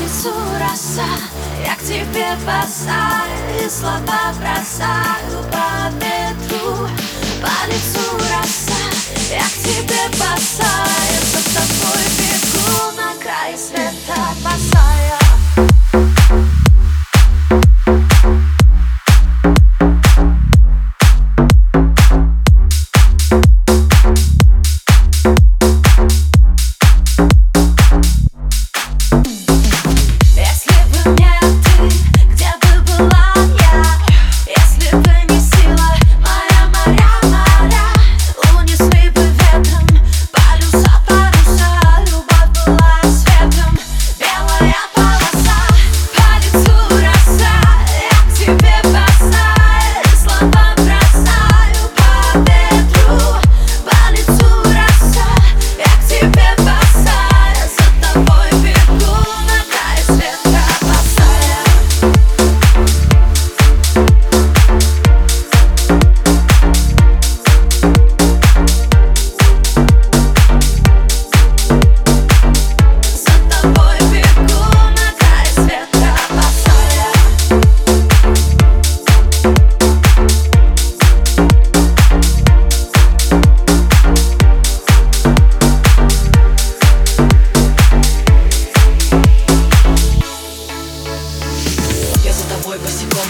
Лицу роса, я к тебе бросаю И слова бросаю по ветру. По лицу роса, я к тебе бросаю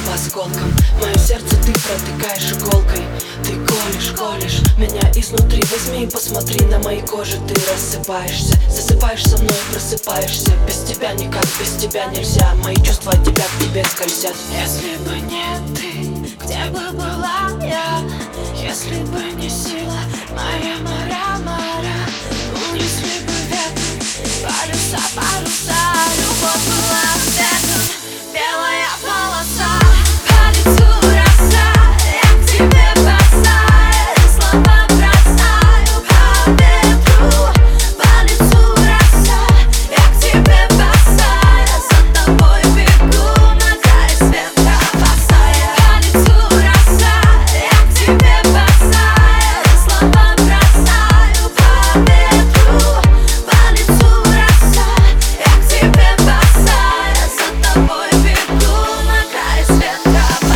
по осколкам. Мое сердце ты протыкаешь иголкой. Ты колешь, колешь меня изнутри. Возьми и посмотри на моей коже. Ты рассыпаешься, засыпаешь со мной Просыпаешься, без тебя никак, без тебя нельзя. Мои чувства от тебя к тебе скользят. Если бы не ты, где бы была я? I